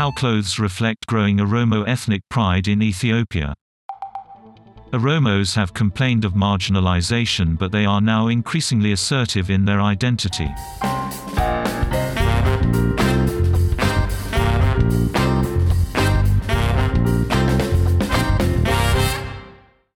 How clothes reflect growing Oromo ethnic pride in Ethiopia. Oromos have complained of marginalization but they are now increasingly assertive in their identity.